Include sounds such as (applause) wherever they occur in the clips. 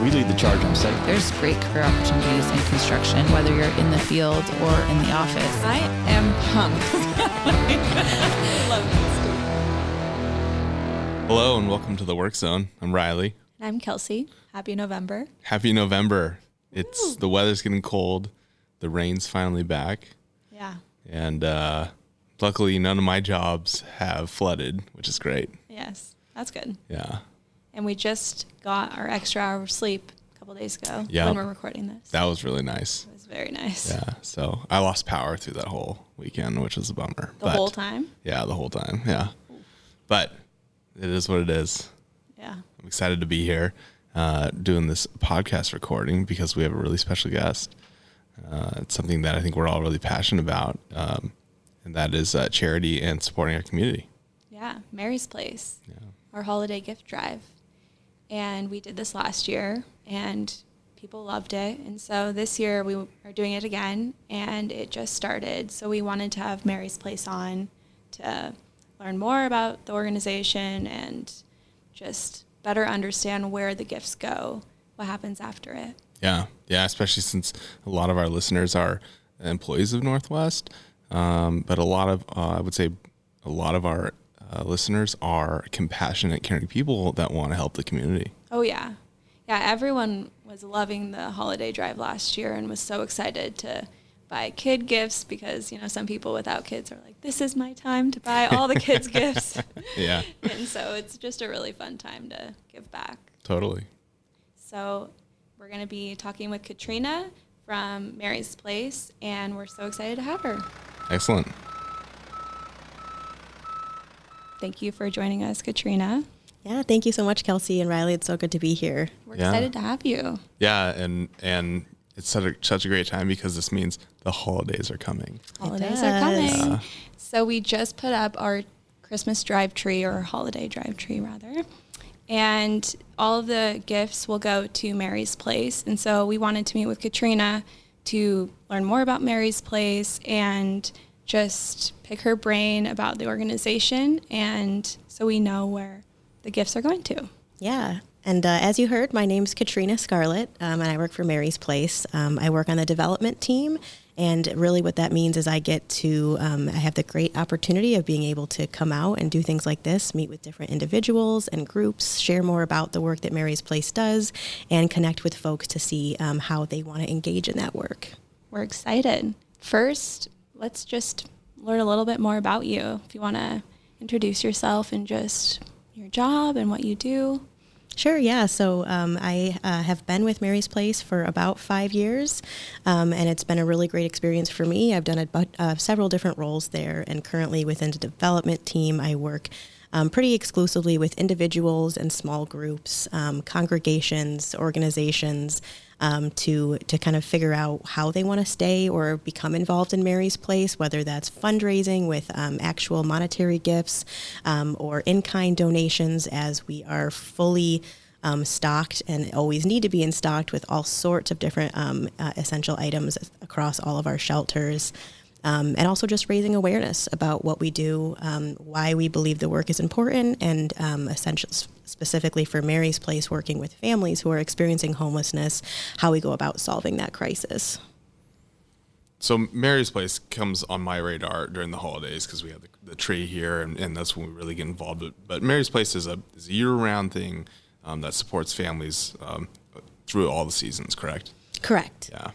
Work Zone Podcast. We lead the charge on site. There's great career opportunities in construction, whether you're in the field or in the office. I am pumped. Love this (laughs) Hello and welcome to the Work Zone. I'm Riley. I'm Kelsey. Happy November. Happy November. It's the weather's getting cold. The rain's finally back. Yeah. And uh, luckily, none of my jobs have flooded, which is great. Yes. That's good. Yeah. And we just got our extra hour of sleep a couple days ago Yeah. when we're recording this. That was really nice. it was very nice. Yeah. So I lost power through that whole weekend, which was a bummer. The whole time. Yeah, the whole time. Yeah. But it is what it is. Yeah. I'm excited to be here uh, doing this podcast recording because we have a really special guest. Uh, it's something that I think we're all really passionate about, um, and that is uh, charity and supporting our community. Yeah. Mary's Place. Yeah. Our holiday gift drive. And we did this last year and people loved it. And so this year we are doing it again and it just started. So we wanted to have Mary's Place on to learn more about the organization and just better understand where the gifts go, what happens after it. Yeah, yeah, especially since a lot of our listeners are employees of Northwest, um, but a lot of uh, I would say a lot of our uh, listeners are compassionate, caring people that want to help the community. Oh yeah, yeah. Everyone was loving the holiday drive last year and was so excited to buy kid gifts because you know some people without kids are like, this is my time to buy all the kids (laughs) gifts, Yeah, and so it's just a really fun time to give back. totally. So we're going to be talking with Katrina from Mary's Place, and we're so excited to have her. Excellent. Thank you for joining us, Katrina. Yeah, thank you so much, Kelsey and Riley. It's so good to be here. We're Yeah. excited to have you. Yeah, and and it's such a, such a great time because this means the holidays are coming. Holidays are coming. does. So we just put up our Christmas drive tree or holiday drive tree rather. And all of the gifts will go to Mary's Place. And so we wanted to meet with Katrina to learn more about Mary's Place and just pick her brain about the organization and so we know where the gifts are going to. Yeah. And uh, as you heard, my name's Katrina Scarlett, um, and I work for Mary's Place. Um, I work on the development team, and really what that means is I get to, um, I have the great opportunity of being able to come out and do things like this, meet with different individuals and groups, share more about the work that Mary's Place does, and connect with folks to see um, how they want to engage in that work. We're excited. First, let's just learn a little bit more about you. If you want to introduce yourself and just your job and what you do. Sure, yeah. So um, I uh, have been with Mary's Place for about five years, um, and it's been a really great experience for me. I've done a, uh, several different roles there, and currently within the development team, I work um, pretty exclusively with individuals and small groups, um, congregations, organizations. Um, to to kind of figure out how they want to stay or become involved in Mary's Place, whether that's fundraising with um, actual monetary gifts um, or in kind donations, as we are fully um, stocked and always need to be in stocked with all sorts of different um, uh, essential items across all of our shelters. Um, and also just raising awareness about what we do, um, why we believe the work is important, and um, essential specifically for Mary's Place, working with families who are experiencing homelessness, how we go about solving that crisis. So Mary's Place comes on my radar during the holidays because we have the, the tree here, and, and that's when we really get involved. But, but Mary's Place is a, is a year-round thing um, that supports families um, through all the seasons. Correct? Correct. Yeah.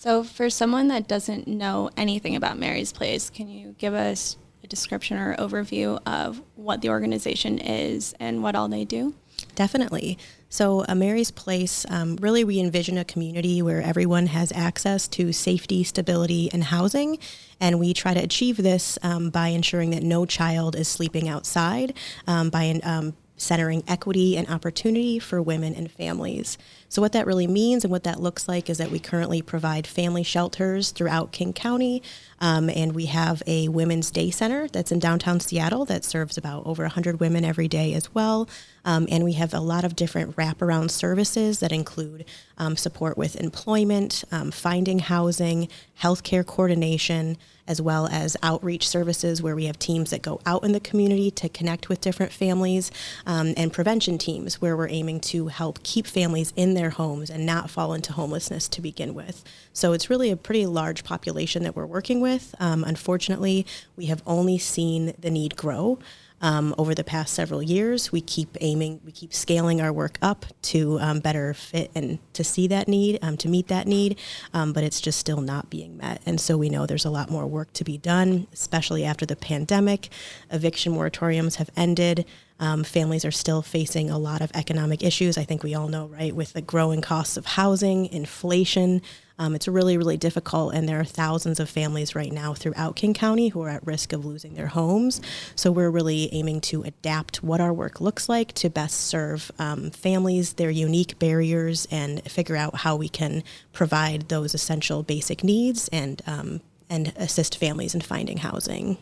So, for someone that doesn't know anything about Mary's Place, can you give us a description or overview of what the organization is and what all they do? Definitely. So, a Mary's Place, um, really, we envision a community where everyone has access to safety, stability, and housing. And we try to achieve this um, by ensuring that no child is sleeping outside, um, by um, centering equity and opportunity for women and families. So, what that really means and what that looks like is that we currently provide family shelters throughout King County, um, and we have a women's day center that's in downtown Seattle that serves about over 100 women every day as well. Um, and we have a lot of different wraparound services that include um, support with employment, um, finding housing, healthcare coordination, as well as outreach services where we have teams that go out in the community to connect with different families, um, and prevention teams where we're aiming to help keep families in their homes and not fall into homelessness to begin with. So it's really a pretty large population that we're working with. Um, unfortunately, we have only seen the need grow um, over the past several years. We keep aiming, we keep scaling our work up to um, better fit and to see that need, um, to meet that need, um, but it's just still not being met. And so we know there's a lot more work to be done, especially after the pandemic. Eviction moratoriums have ended. Um, families are still facing a lot of economic issues. I think we all know, right, with the growing costs of housing, inflation. Um, it's really, really difficult, and there are thousands of families right now throughout King County who are at risk of losing their homes. So we're really aiming to adapt what our work looks like to best serve um, families, their unique barriers, and figure out how we can provide those essential basic needs and um, and assist families in finding housing.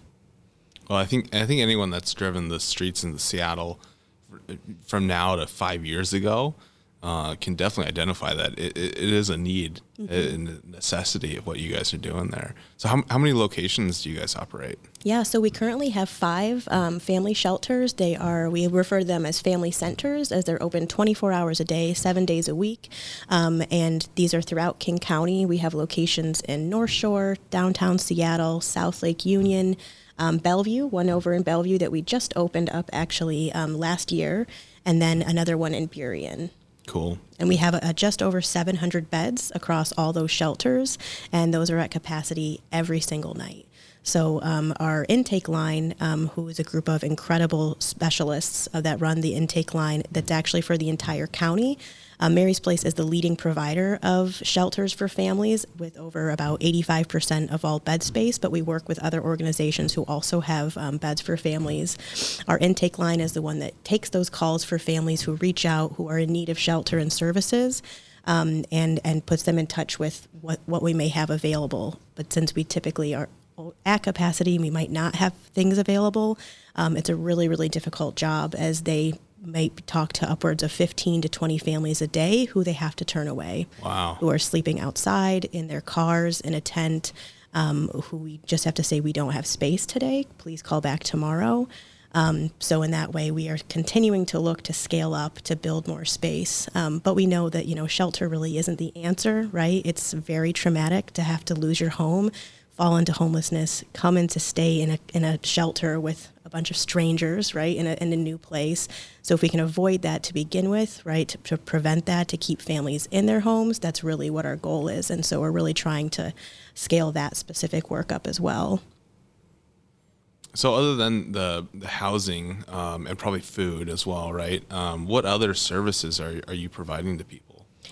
Well, I think I think anyone that's driven the streets in Seattle from now to five years ago uh, can definitely identify that it, it, it is a need mm-hmm. and a necessity of what you guys are doing there. So, how, how many locations do you guys operate? Yeah, so we currently have five um, family shelters. They are we refer to them as family centers, as they're open 24 hours a day, seven days a week, um, and these are throughout King County. We have locations in North Shore, downtown Seattle, South Lake Union um, Bellevue, one over in Bellevue that we just opened up actually um, last year, and then another one in Burien. Cool. And we have a just over 700 beds across all those shelters, and those are at capacity every single night. So um, our intake line, um, who is a group of incredible specialists uh, that run the intake line, that's actually for the entire county. Uh, Mary's Place is the leading provider of shelters for families with over about 85% of all bed space, but we work with other organizations who also have um, beds for families. Our intake line is the one that takes those calls for families who reach out who are in need of shelter and services. Um, and and puts them in touch with what, what we may have available. But since we typically are at capacity, we might not have things available. Um, it's a really, really difficult job as they might talk to upwards of 15 to 20 families a day who they have to turn away. Wow. Who are sleeping outside in their cars in a tent, um, who we just have to say, we don't have space today. Please call back tomorrow. Um, so in that way, we are continuing to look to scale up to build more space. Um, but we know that you know shelter really isn't the answer, right? It's very traumatic to have to lose your home, fall into homelessness, come in to stay in a in a shelter with a bunch of strangers, right, in a, in a new place. So if we can avoid that to begin with, right, to, to, prevent that, to keep families in their homes, that's really what our goal is. And so we're really trying to scale that specific work up as well. So other than the, the housing um, and probably food as well, right? Um, what other services are, are you providing to people?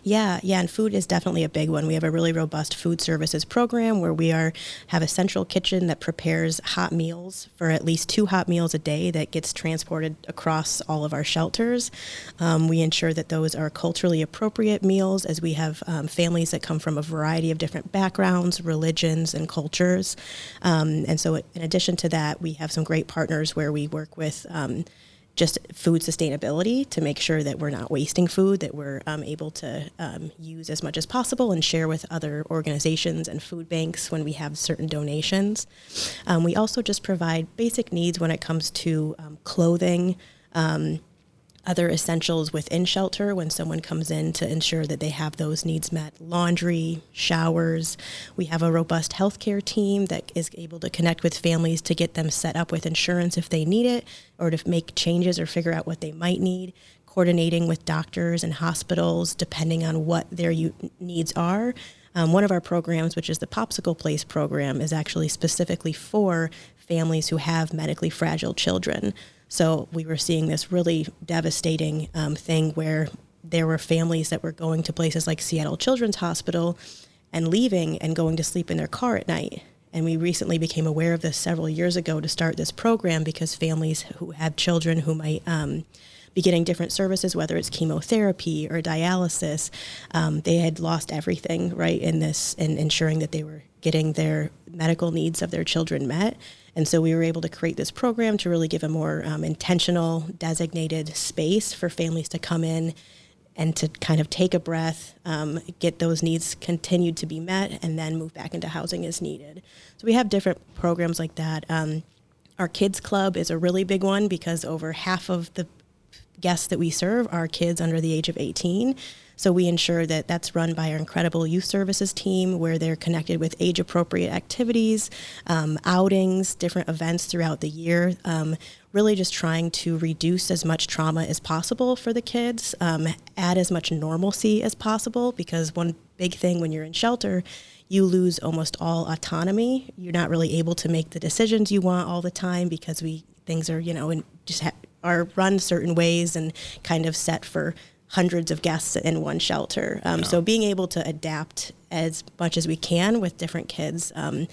Yeah, yeah, and food is definitely a big one. We have a really robust food services program where we are have a central kitchen that prepares hot meals for at least two hot meals a day that gets transported across all of our shelters. Um, we ensure that those are culturally appropriate meals as we have um, families that come from a variety of different backgrounds, religions, and cultures. Um, and so, in addition to that, we have some great partners where we work with um, just food sustainability to make sure that we're not wasting food, that we're um, able to um, use as much as possible and share with other organizations and food banks when we have certain donations. Um, we also just provide basic needs when it comes to um, clothing um, other essentials within shelter when someone comes in to ensure that they have those needs met laundry, showers. We have a robust healthcare team that is able to connect with families to get them set up with insurance if they need it or to make changes or figure out what they might need. Coordinating with doctors and hospitals depending on what their u- needs are. Um, one of our programs, which is the Popsicle Place program, is actually specifically for families who have medically fragile children. So we were seeing this really devastating um, thing where there were families that were going to places like Seattle Children's Hospital and leaving and going to sleep in their car at night. And we recently became aware of this several years ago to start this program because families who have children who might um, be getting different services, whether it's chemotherapy or dialysis, um, they had lost everything, right, in this, in ensuring that they were getting their medical needs of their children met And so we were able to create this program to really give a more um, intentional, designated space for families to come in and to kind of take a breath, um, get those needs continued to be met, and then move back into housing as needed. So we have different programs like that. Um, our kids club is a really big one because over half of the guests that we serve are kids under the age of 18. So we ensure that that's run by our incredible youth services team, where they're connected with age appropriate activities, um, outings, different events throughout the year. Um, really just trying to reduce as much trauma as possible for the kids, um, add as much normalcy as possible, because one big thing when you're in shelter, you lose almost all autonomy. You're not really able to make the decisions you want all the time because we things are you know and just ha- are run certain ways and kind of set for hundreds of guests in one shelter. Um, yeah. So being able to adapt as much as we can with different kids um,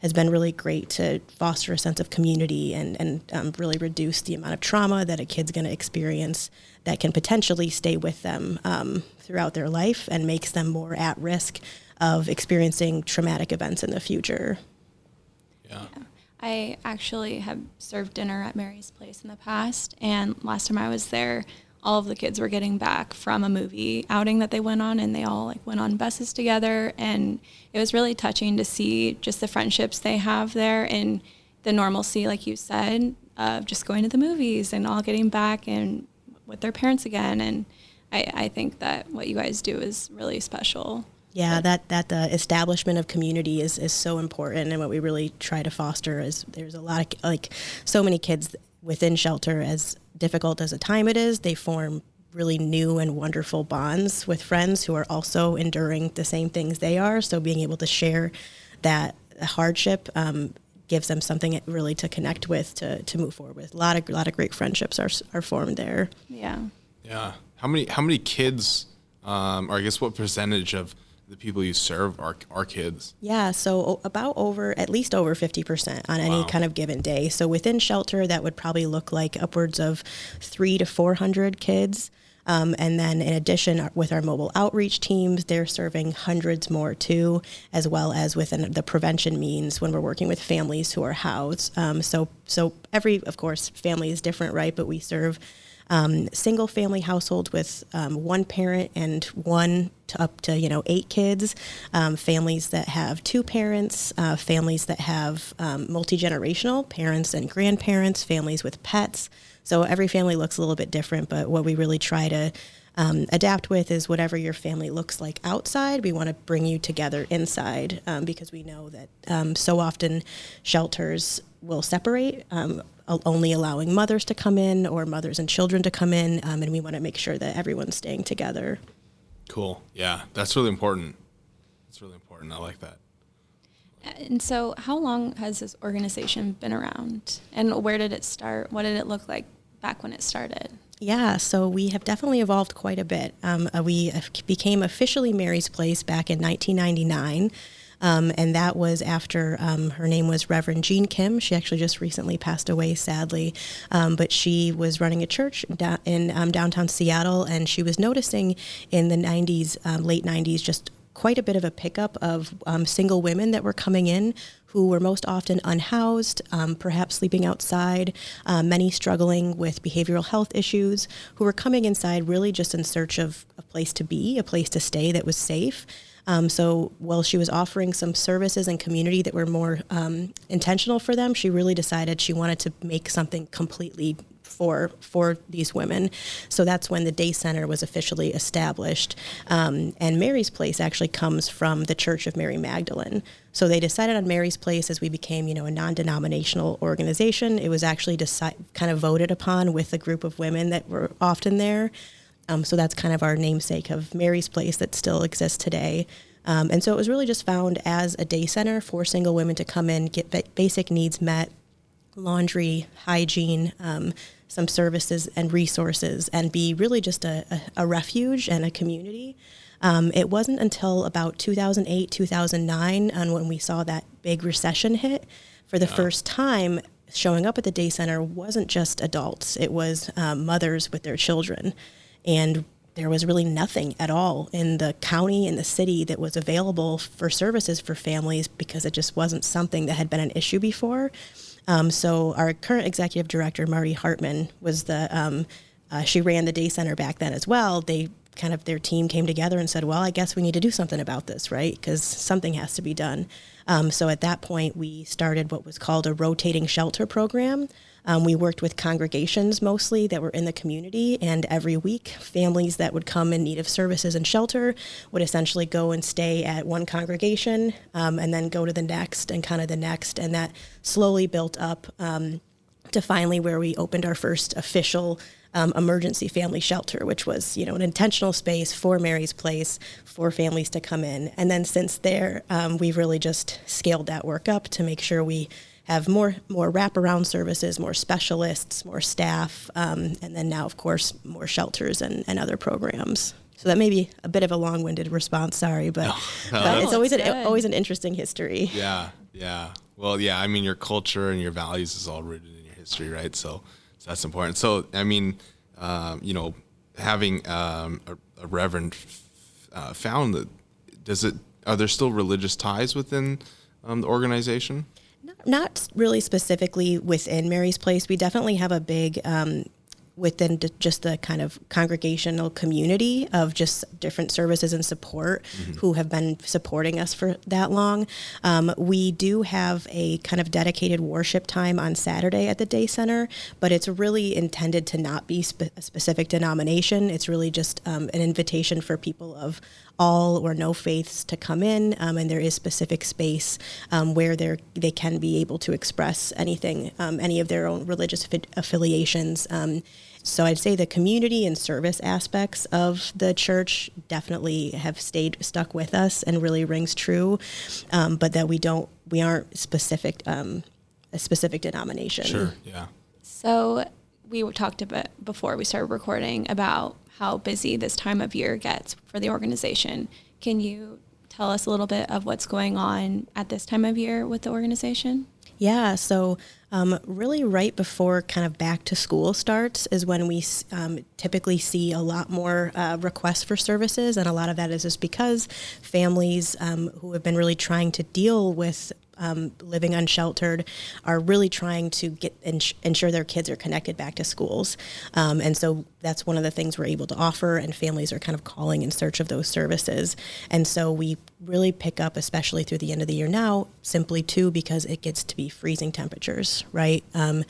has been really great to foster a sense of community and, and um, really reduce the amount of trauma that a kid's going to experience that can potentially stay with them um, throughout their life and makes them more at risk of experiencing traumatic events in the future. Yeah. yeah. I actually have served dinner at Mary's Place in the past, and last time I was there, all of the kids were getting back from a movie outing that they went on and they all like went on buses together. And it was really touching to see just the friendships they have there and the normalcy like you said of just going to the movies and all getting back and with their parents again. And I, I think that what you guys do is really special. Yeah, that that the establishment of community is, is so important, and what we really try to foster is there's a lot of like so many kids within shelter as difficult as a time it is, they form really new and wonderful bonds with friends who are also enduring the same things they are. So being able to share that hardship um, gives them something really to connect with to, to move forward with. A lot of a lot of great friendships are are formed there. Yeah. Yeah. How many how many kids, um, or I guess what percentage of the people you serve are, are kids? Yeah, so about over, at least over 50% on any wow. kind of given day. So within shelter, that would probably look like upwards of three to 400 kids. Um, and then, in addition, uh, with our mobile outreach teams, they're serving hundreds more too, as well as within the prevention means when we're working with families who are housed. Um, so, so every, of course, family is different, right? But we serve um, single family households with um, one parent and one to up to you know eight kids, um, families that have two parents, uh, families that have um, multi generational parents and grandparents, families with pets. So every family looks a little bit different, but what we really try to um, adapt with is whatever your family looks like outside. We want to bring you together inside um, because we know that um, so often shelters will separate, um, only allowing mothers to come in or mothers and children to come in, um, and we want to make sure that everyone's staying together. Cool. Yeah, that's really important. That's really important. I like that. And so, how long has this organization been around, and where did it start? What did it look like back when it started? Yeah, so we have definitely evolved quite a bit. Um, uh, we became officially Mary's Place back in 1999. Um, and that was after um, her name was Reverend Jean Kim. She actually just recently passed away, sadly. Um, but she was running a church in um, downtown Seattle, and she was noticing in the 90s, um, late 90s, just quite a bit of a pickup of um, single women that were coming in who were most often unhoused, um, perhaps sleeping outside, uh, many struggling with behavioral health issues, who were coming inside really just in search of a place to be, a place to stay that was safe. Um, so while she was offering some services and community that were more um, intentional for them, she really decided she wanted to make something completely for for these women. So that's when the day center was officially established. Um, and Mary's Place actually comes from the Church of Mary Magdalene. So they decided on Mary's Place as we became, you know, a non-denominational organization. It was actually deci- kind of voted upon with a group of women that were often there. Um, so that's kind of our namesake of Mary's Place that still exists today. Um, and so it was really just found as a day center for single women to come in, get ba- basic needs met, laundry, hygiene, um, some services and resources, and be really just a, a, a refuge and a community. Um, it wasn't until about 2008, 2009, and when we saw that big recession hit for the first time, showing up at the day center wasn't just adults, it was um, mothers with their children. And there was really nothing at all in the county and the city that was available for services for families because it just wasn't something that had been an issue before. Um, so our current executive director, Marty Hartman, was the um, uh, she ran the day center back then as well. They kind of their team came together and said, "Well, I guess we need to do something about this, right? Because something has to be done." Um, so at that point, we started what was called a rotating shelter program. Um, we worked with congregations mostly that were in the community, and every week, families that would come in need of services and shelter would essentially go and stay at one congregation um, and then go to the next and kind of the next. And that slowly built up um, to finally where we opened our first official um, emergency family shelter, which was you know an intentional space for Mary's Place for families to come in. And then since there, um, we've really just scaled that work up to make sure we have more more wraparound services, more specialists, more staff, um, and then now, of course, more shelters and, and other programs. So that may be a bit of a long-winded response. Sorry, but, (laughs) but it's always an always an interesting history. Yeah, yeah. Well, yeah. I mean, your culture and your values is all rooted in your history, right? So, so that's important. So, I mean, um, you know, having um, a, a, reverend uh, found that does it are there still religious ties within um, the organization? Not really specifically within Mary's Place. We definitely have a big um, within just the kind of congregational community of just different services and support mm-hmm. who have been supporting us for that long. Um, we do have a kind of dedicated worship time on Saturday at the day center, but it's really intended to not be spe- a specific denomination. It's really just um, an invitation for people of all or no faiths to come in, um, and there is specific space um, where they they can be able to express anything, um, any of their own religious affiliations. Um, so I'd say the community and service aspects of the church definitely have stayed stuck with us and really rings true, um, but that we don't we aren't specific um, a specific denomination. Sure. Yeah. So we talked a bit before we started recording about how busy this time of year gets for the organization. Can you tell us a little bit of what's going on at this time of year with the organization? Yeah, so um, really right before kind of back to school starts is when we um, typically see a lot more uh, requests for services, and a lot of that is just because families um, who have been really trying to deal with um, living unsheltered are really trying to get ins- ensure their kids are connected back to schools. Um, and so that's one of the things we're able to offer, and families are kind of calling in search of those services. And so we really pick up, especially through the end of the year now, simply too because it gets to be freezing temperatures, right? Um,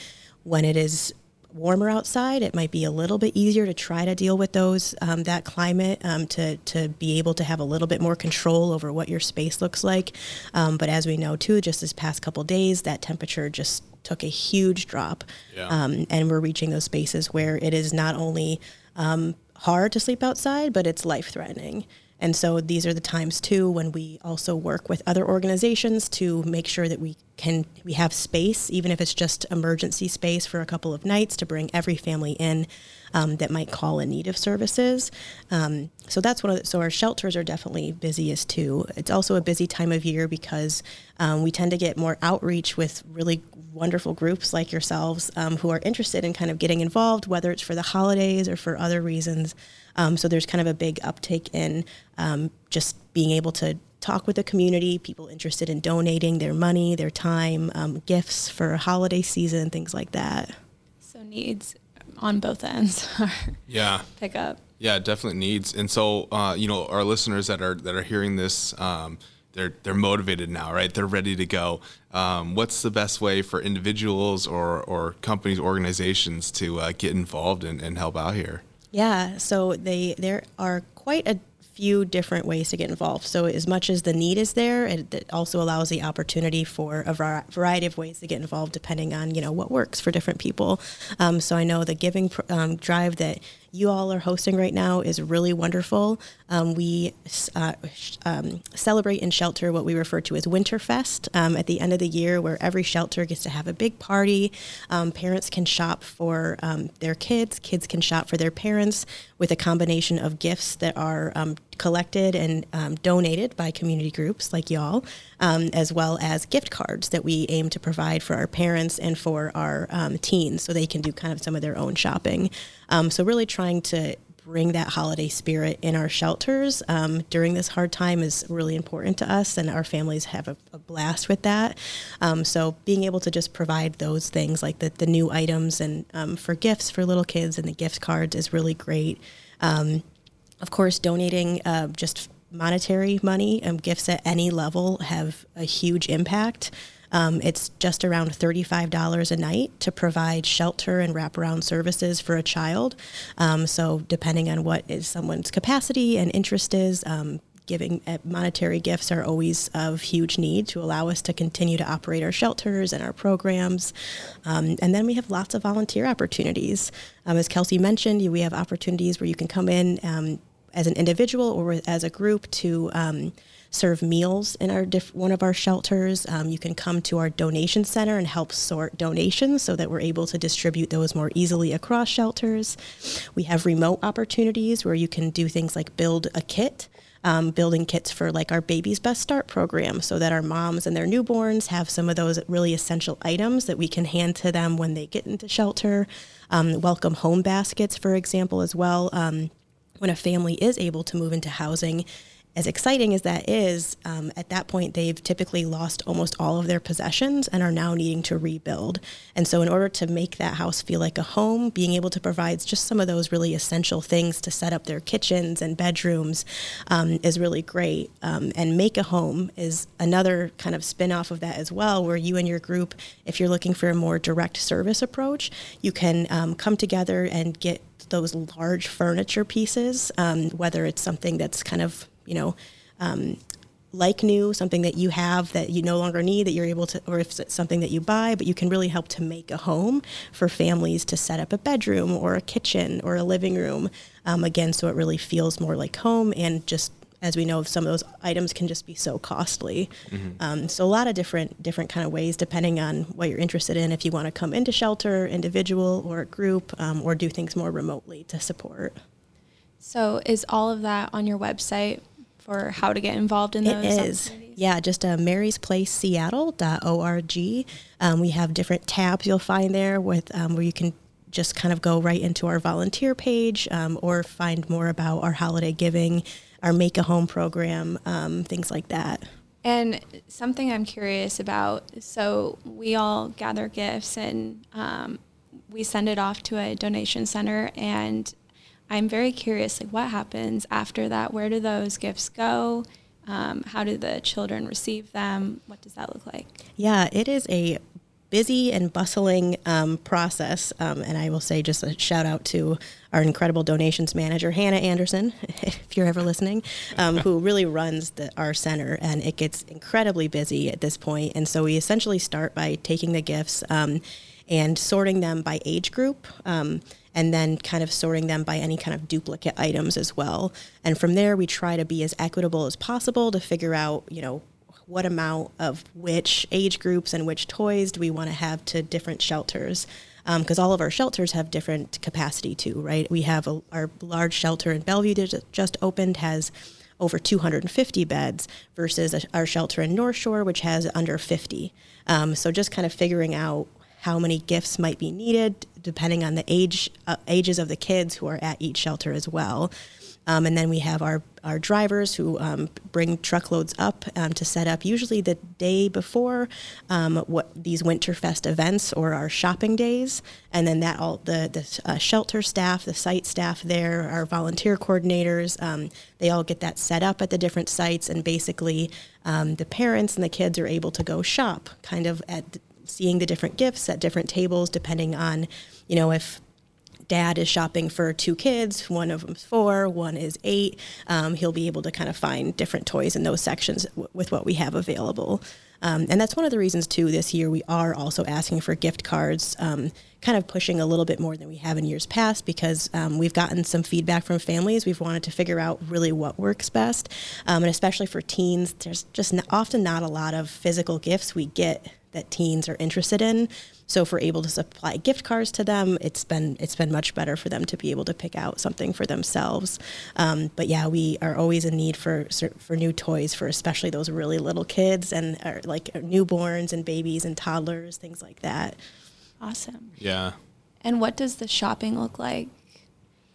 when it is warmer outside, it might be a little bit easier to try to deal with those um, that climate um, to to be able to have a little bit more control over what your space looks like. Um, but as we know too, just this past couple days, that temperature just took a huge drop, yeah. Um, and we're reaching those spaces where it is not only um, hard to sleep outside, but it's life threatening. And so these are the times too when we also work with other organizations to make sure that we can we have space, even if it's just emergency space for a couple of nights, to bring every family in um, that might call in need of services. Um, so that's one of the, so our shelters are definitely busiest too. It's also a busy time of year because um, we tend to get more outreach with really wonderful groups like yourselves um, who are interested in kind of getting involved, whether it's for the holidays or for other reasons. Um, so there's kind of a big uptake in um, just being able to talk with the community, people interested in donating their money, their time, um, gifts for holiday season, things like that. So needs on both ends. (laughs) yeah. Pick up. Yeah, definitely needs. And so, uh, you know, our listeners that are that are hearing this, um, they're they're motivated now, right? They're ready to go. Um, what's the best way for individuals or or companies, organizations to uh, get involved and, and help out here? Yeah, so they there are quite a few different ways to get involved. So as much as the need is there, it, it also allows the opportunity for a variety of ways to get involved, depending on you know what works for different people. Um, so I know the giving um, drive that you all are hosting right now is really wonderful. Um, we uh, um, celebrate in shelter what we refer to as Winterfest um, at the end of the year, where every shelter gets to have a big party. Um, parents can shop for um, their kids, kids can shop for their parents with a combination of gifts that are um, collected and donated by community groups like y'all, as well as gift cards that we aim to provide for our parents and for our teens so they can do kind of some of their own shopping. so, really trying to bring that holiday spirit in our shelters um, during this hard time is really important to us, and our families have a, a blast with that. Um, so being able to just provide those things like the, the new items and um, for gifts for little kids and the gift cards is really great. Of course, donating uh, just monetary money, um, gifts at any level have a huge impact. Um, it's just around $35 a night to provide shelter and wraparound services for a child. Um, so, depending on what is someone's capacity and interest is, um, giving uh, monetary gifts are always of huge need to allow us to continue to operate our shelters and our programs. Um, and then we have lots of volunteer opportunities. Um, as Kelsey mentioned, we have opportunities where you can come in um, as an individual or as a group to um, serve meals in our diff- one of our shelters. Um, you can come to our donation center and help sort donations so that we're able to distribute those more easily across shelters. We have remote opportunities where you can do things like build a kit. Um, building kits for like our baby's best start program so that our moms and their newborns have some of those really essential items that we can hand to them when they get into shelter. Um, welcome home baskets for example as well. Um, when a family is able to move into housing as exciting as that is, um, at that point they've typically lost almost all of their possessions and are now needing to rebuild. And so, in order to make that house feel like a home, being able to provide just some of those really essential things to set up their kitchens and bedrooms um, is really great. Um, and Make a Home is another kind of spin off of that as well, where you and your group, if you're looking for a more direct service approach, you can um, come together and get those large furniture pieces, um, whether it's something that's kind of you know, um, like new, something that you have that you no longer need that you're able to, or if it's something that you buy, but you can really help to make a home for families to set up a bedroom or a kitchen or a living room. Um, again, so it really feels more like home and just as we know, some of those items can just be so costly. Mm-hmm. Um, so a lot of different different kind of ways, depending on what you're interested in. If you want to come into shelter, individual or a group, um, or do things more remotely to support. So is all of that on your website? For how to get involved in those? It is. Yeah, just uh, marysplaceseattle.org. Um, we have different tabs you'll find there with um, where you can just kind of go right into our volunteer page um, or find more about our holiday giving, our Make a Home program, um, things like that. And something I'm curious about so we all gather gifts and um, we send it off to a donation center and I'm very curious, like what happens after that? Where do those gifts go? Um, how do the children receive them? What does that look like? Yeah, it is a busy and bustling um, process. Um, and I will say just a shout out to our incredible donations manager, Hannah Anderson, (laughs) if you're ever listening, um, who really runs the, our center. And it gets incredibly busy at this point. And so we essentially start by taking the gifts um, and sorting them by age group. And then kind of sorting them by any kind of duplicate items as well. And from there, we try to be as equitable as possible to figure out, you know, what amount of which age groups and which toys do we want to have to different shelters because um, all of our shelters have different capacity too, right? We have a, our large shelter in Bellevue that just opened has over 250 beds versus a, our shelter in North Shore, which has under 50. Um, so just kind of figuring out how many gifts might be needed depending on the age uh, ages of the kids who are at each shelter as well. Um, and then we have our, our drivers who um, bring truckloads up um, to set up usually the day before um, what these Winterfest events or our shopping days. And then that all the, the uh, shelter staff, the site staff there, our volunteer coordinators, um, they all get that set up at the different sites. And basically, um, the parents and the kids are able to go shop kind of at seeing the different gifts at different tables depending on you know, if dad is shopping for two kids, one of them's four, one is eight, um, he'll be able to kind of find different toys in those sections w- with what we have available. Um, and that's one of the reasons, too, this year we are also asking for gift cards, um, kind of pushing a little bit more than we have in years past because um, we've gotten some feedback from families. We've wanted to figure out really what works best. Um, and especially for teens, there's just often not a lot of physical gifts we get that teens are interested in. So if we're able to supply gift cards to them, it's been it's been much better for them to be able to pick out something for themselves. Um, but yeah, we are always in need for for new toys for especially those really little kids and uh, like newborns and babies and toddlers, things like that. Awesome. Yeah. And what does the shopping look like?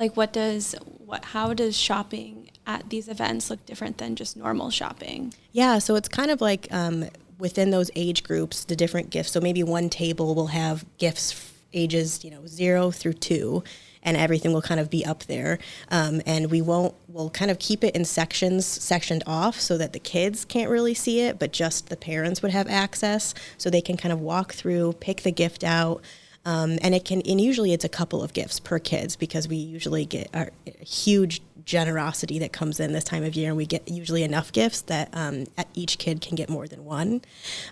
like what does what how does shopping at these events look different than just normal shopping? Yeah, so it's kind of like um, within those age groups, the different gifts. So maybe one table will have gifts ages, you know, zero through two, and everything will kind of be up there. Um, and we won't, we'll kind of keep it in sections, sectioned off so that the kids can't really see it, but just the parents would have access so they can kind of walk through, pick the gift out. Um, and it can, and usually it's a couple of gifts per kids because we usually get a, huge generosity that comes in this time of year, and we get usually enough gifts that um, each kid can get more than one.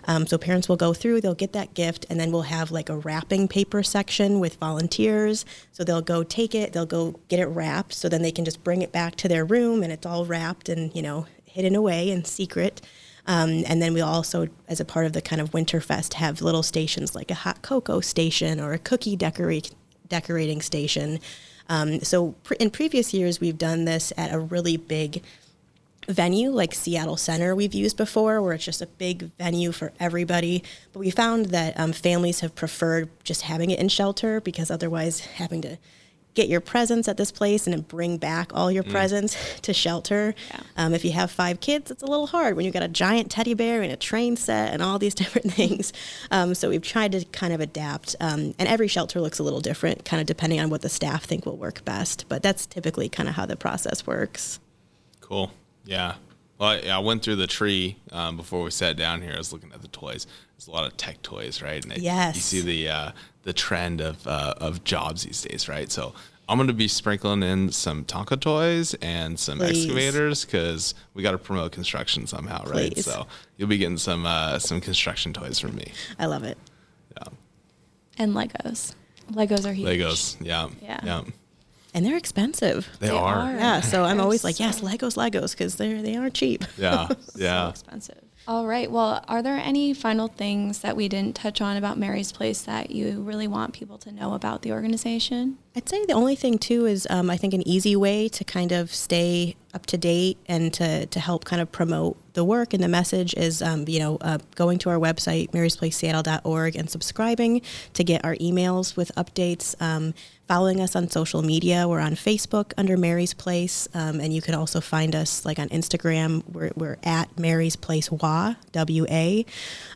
Um, so parents will go through, they'll get that gift, and then we'll have like a wrapping paper section with volunteers. So they'll go take it, they'll go get it wrapped, so then they can just bring it back to their room, and it's all wrapped and you know hidden away in secret. Um, and then we also, as a part of the kind of Winterfest, have little stations like a hot cocoa station or a cookie decorate, decorating station. Um, so pre- in previous years, we've done this at a really big venue like Seattle Center we've used before, where it's just a big venue for everybody. But we found that um, families have preferred just having it in shelter because otherwise having to get your presents at this place and then bring back all your mm. presents to shelter. Yeah. Um, if you have five kids, it's a little hard when you've got a giant teddy bear and a train set and all these (laughs) different things. Um, so we've tried to kind of adapt. Um, and every shelter looks a little different, kind of depending on what the staff think will work best. But that's typically kind of how the process works. Cool. Yeah. Well, I, I went through the tree um, before we sat down here. I was looking at the toys. There's a lot of tech toys, right? And it, yes. You see the uh, the trend of uh, of jobs these days, right? So I'm going to be sprinkling in some Tonka toys and some Please. excavators because we got to promote construction somehow, right? Please. So you'll be getting some uh, some construction toys from me. I love it. Yeah. And Legos. Legos are huge. Legos, yeah, yeah. yeah. And they're expensive. They, they are. are. Yeah. So I'm always like, yes, Legos, Legos, because they're they are cheap. Yeah. (laughs) Yeah. so expensive. All right. Well, are there any final things that we didn't touch on about Mary's Place that you really want people to know about the organization? I'd say the only thing too is um, I think an easy way to kind of stay up to date and to, to help kind of promote the work and the message is um, you know uh, going to our website marysplaceseattle.org and subscribing to get our emails with updates. Um, following us on social media. We're on Facebook under Mary's Place, um, and you can also find us like on Instagram. We're, we're at Mary's Place WA W A.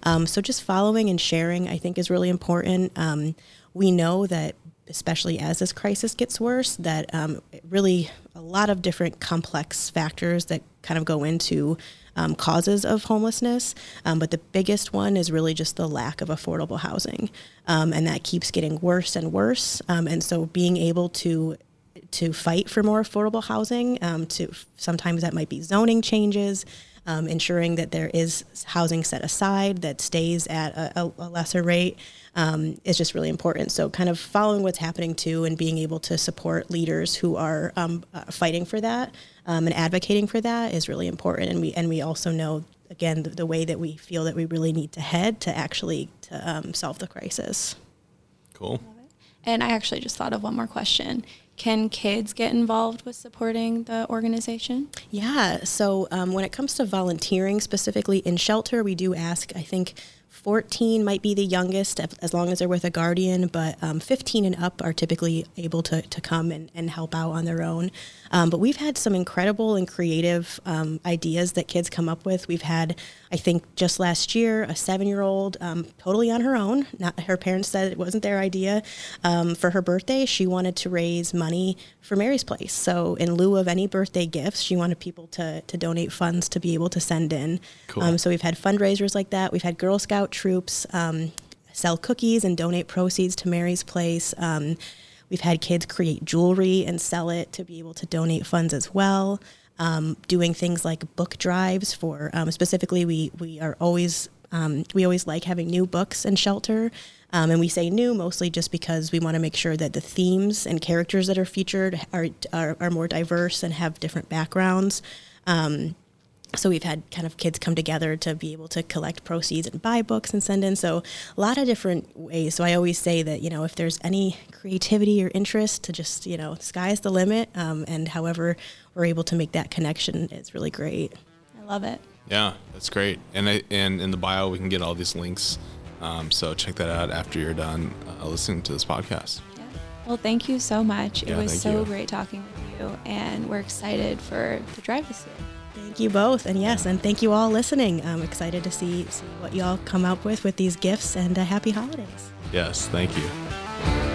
Um, so just following and sharing, I think, is really important. Um, we know that especially as this crisis gets worse, that um, really a lot of different complex factors that kind of go into um, causes of homelessness. Um, but the biggest one is really just the lack of affordable housing, um, and that keeps getting worse and worse. Um, and so being able to to fight for more affordable housing, um, to sometimes that might be zoning changes. Um, ensuring that there is housing set aside that stays at a, a lesser rate um, is just really important. So, kind of following what's happening too, and being able to support leaders who are um, uh, fighting for that um, and advocating for that is really important. And we and we also know again the, the way that we feel that we really need to head to actually to um, solve the crisis. Cool. And I actually just thought of one more question. Can kids get involved with supporting the organization? Yeah. So um, when it comes to volunteering specifically in shelter, we do ask, I think, 14 might be the youngest, as long as they're with a guardian, but um, 15 and up are typically able to, to come and, and help out on their own. Um, but we've had some incredible and creative um, ideas that kids come up with. We've had, I think, just last year, a seven year old um, totally on her own. Not her parents said it wasn't their idea. Um, for her birthday, she wanted to raise money for Mary's Place. So, in lieu of any birthday gifts, she wanted people to, to donate funds to be able to send in. Cool. Um, so, we've had fundraisers like that. We've had Girl Scout troops um, sell cookies and donate proceeds to Mary's Place. Um, We've had kids create jewelry and sell it to be able to donate funds as well. Um, doing things like book drives for um, specifically, we we are always um, we always like having new books in shelter. Um, and we say new mostly just because we want to make sure that the themes and characters that are featured are, are, are more diverse and have different backgrounds. Um, so we've had kind of kids come together to be able to collect proceeds and buy books and send in. So a lot of different ways. So i always say that you know if there's any creativity or interest to just you know sky's the limit um, and however we're able to make that connection it's really great. I love it. Yeah that's great. And I, and in the bio we can get all these links um, so check that out after you're done uh, listening to this podcast. Yeah. Well, thank you so much. Yeah, it was so you. great talking with you, and we're excited for the drive this year. Thank you both, and yes, and thank you all listening. I'm excited to see see what y'all come up with with these gifts, and uh, happy holidays. Yes, thank you.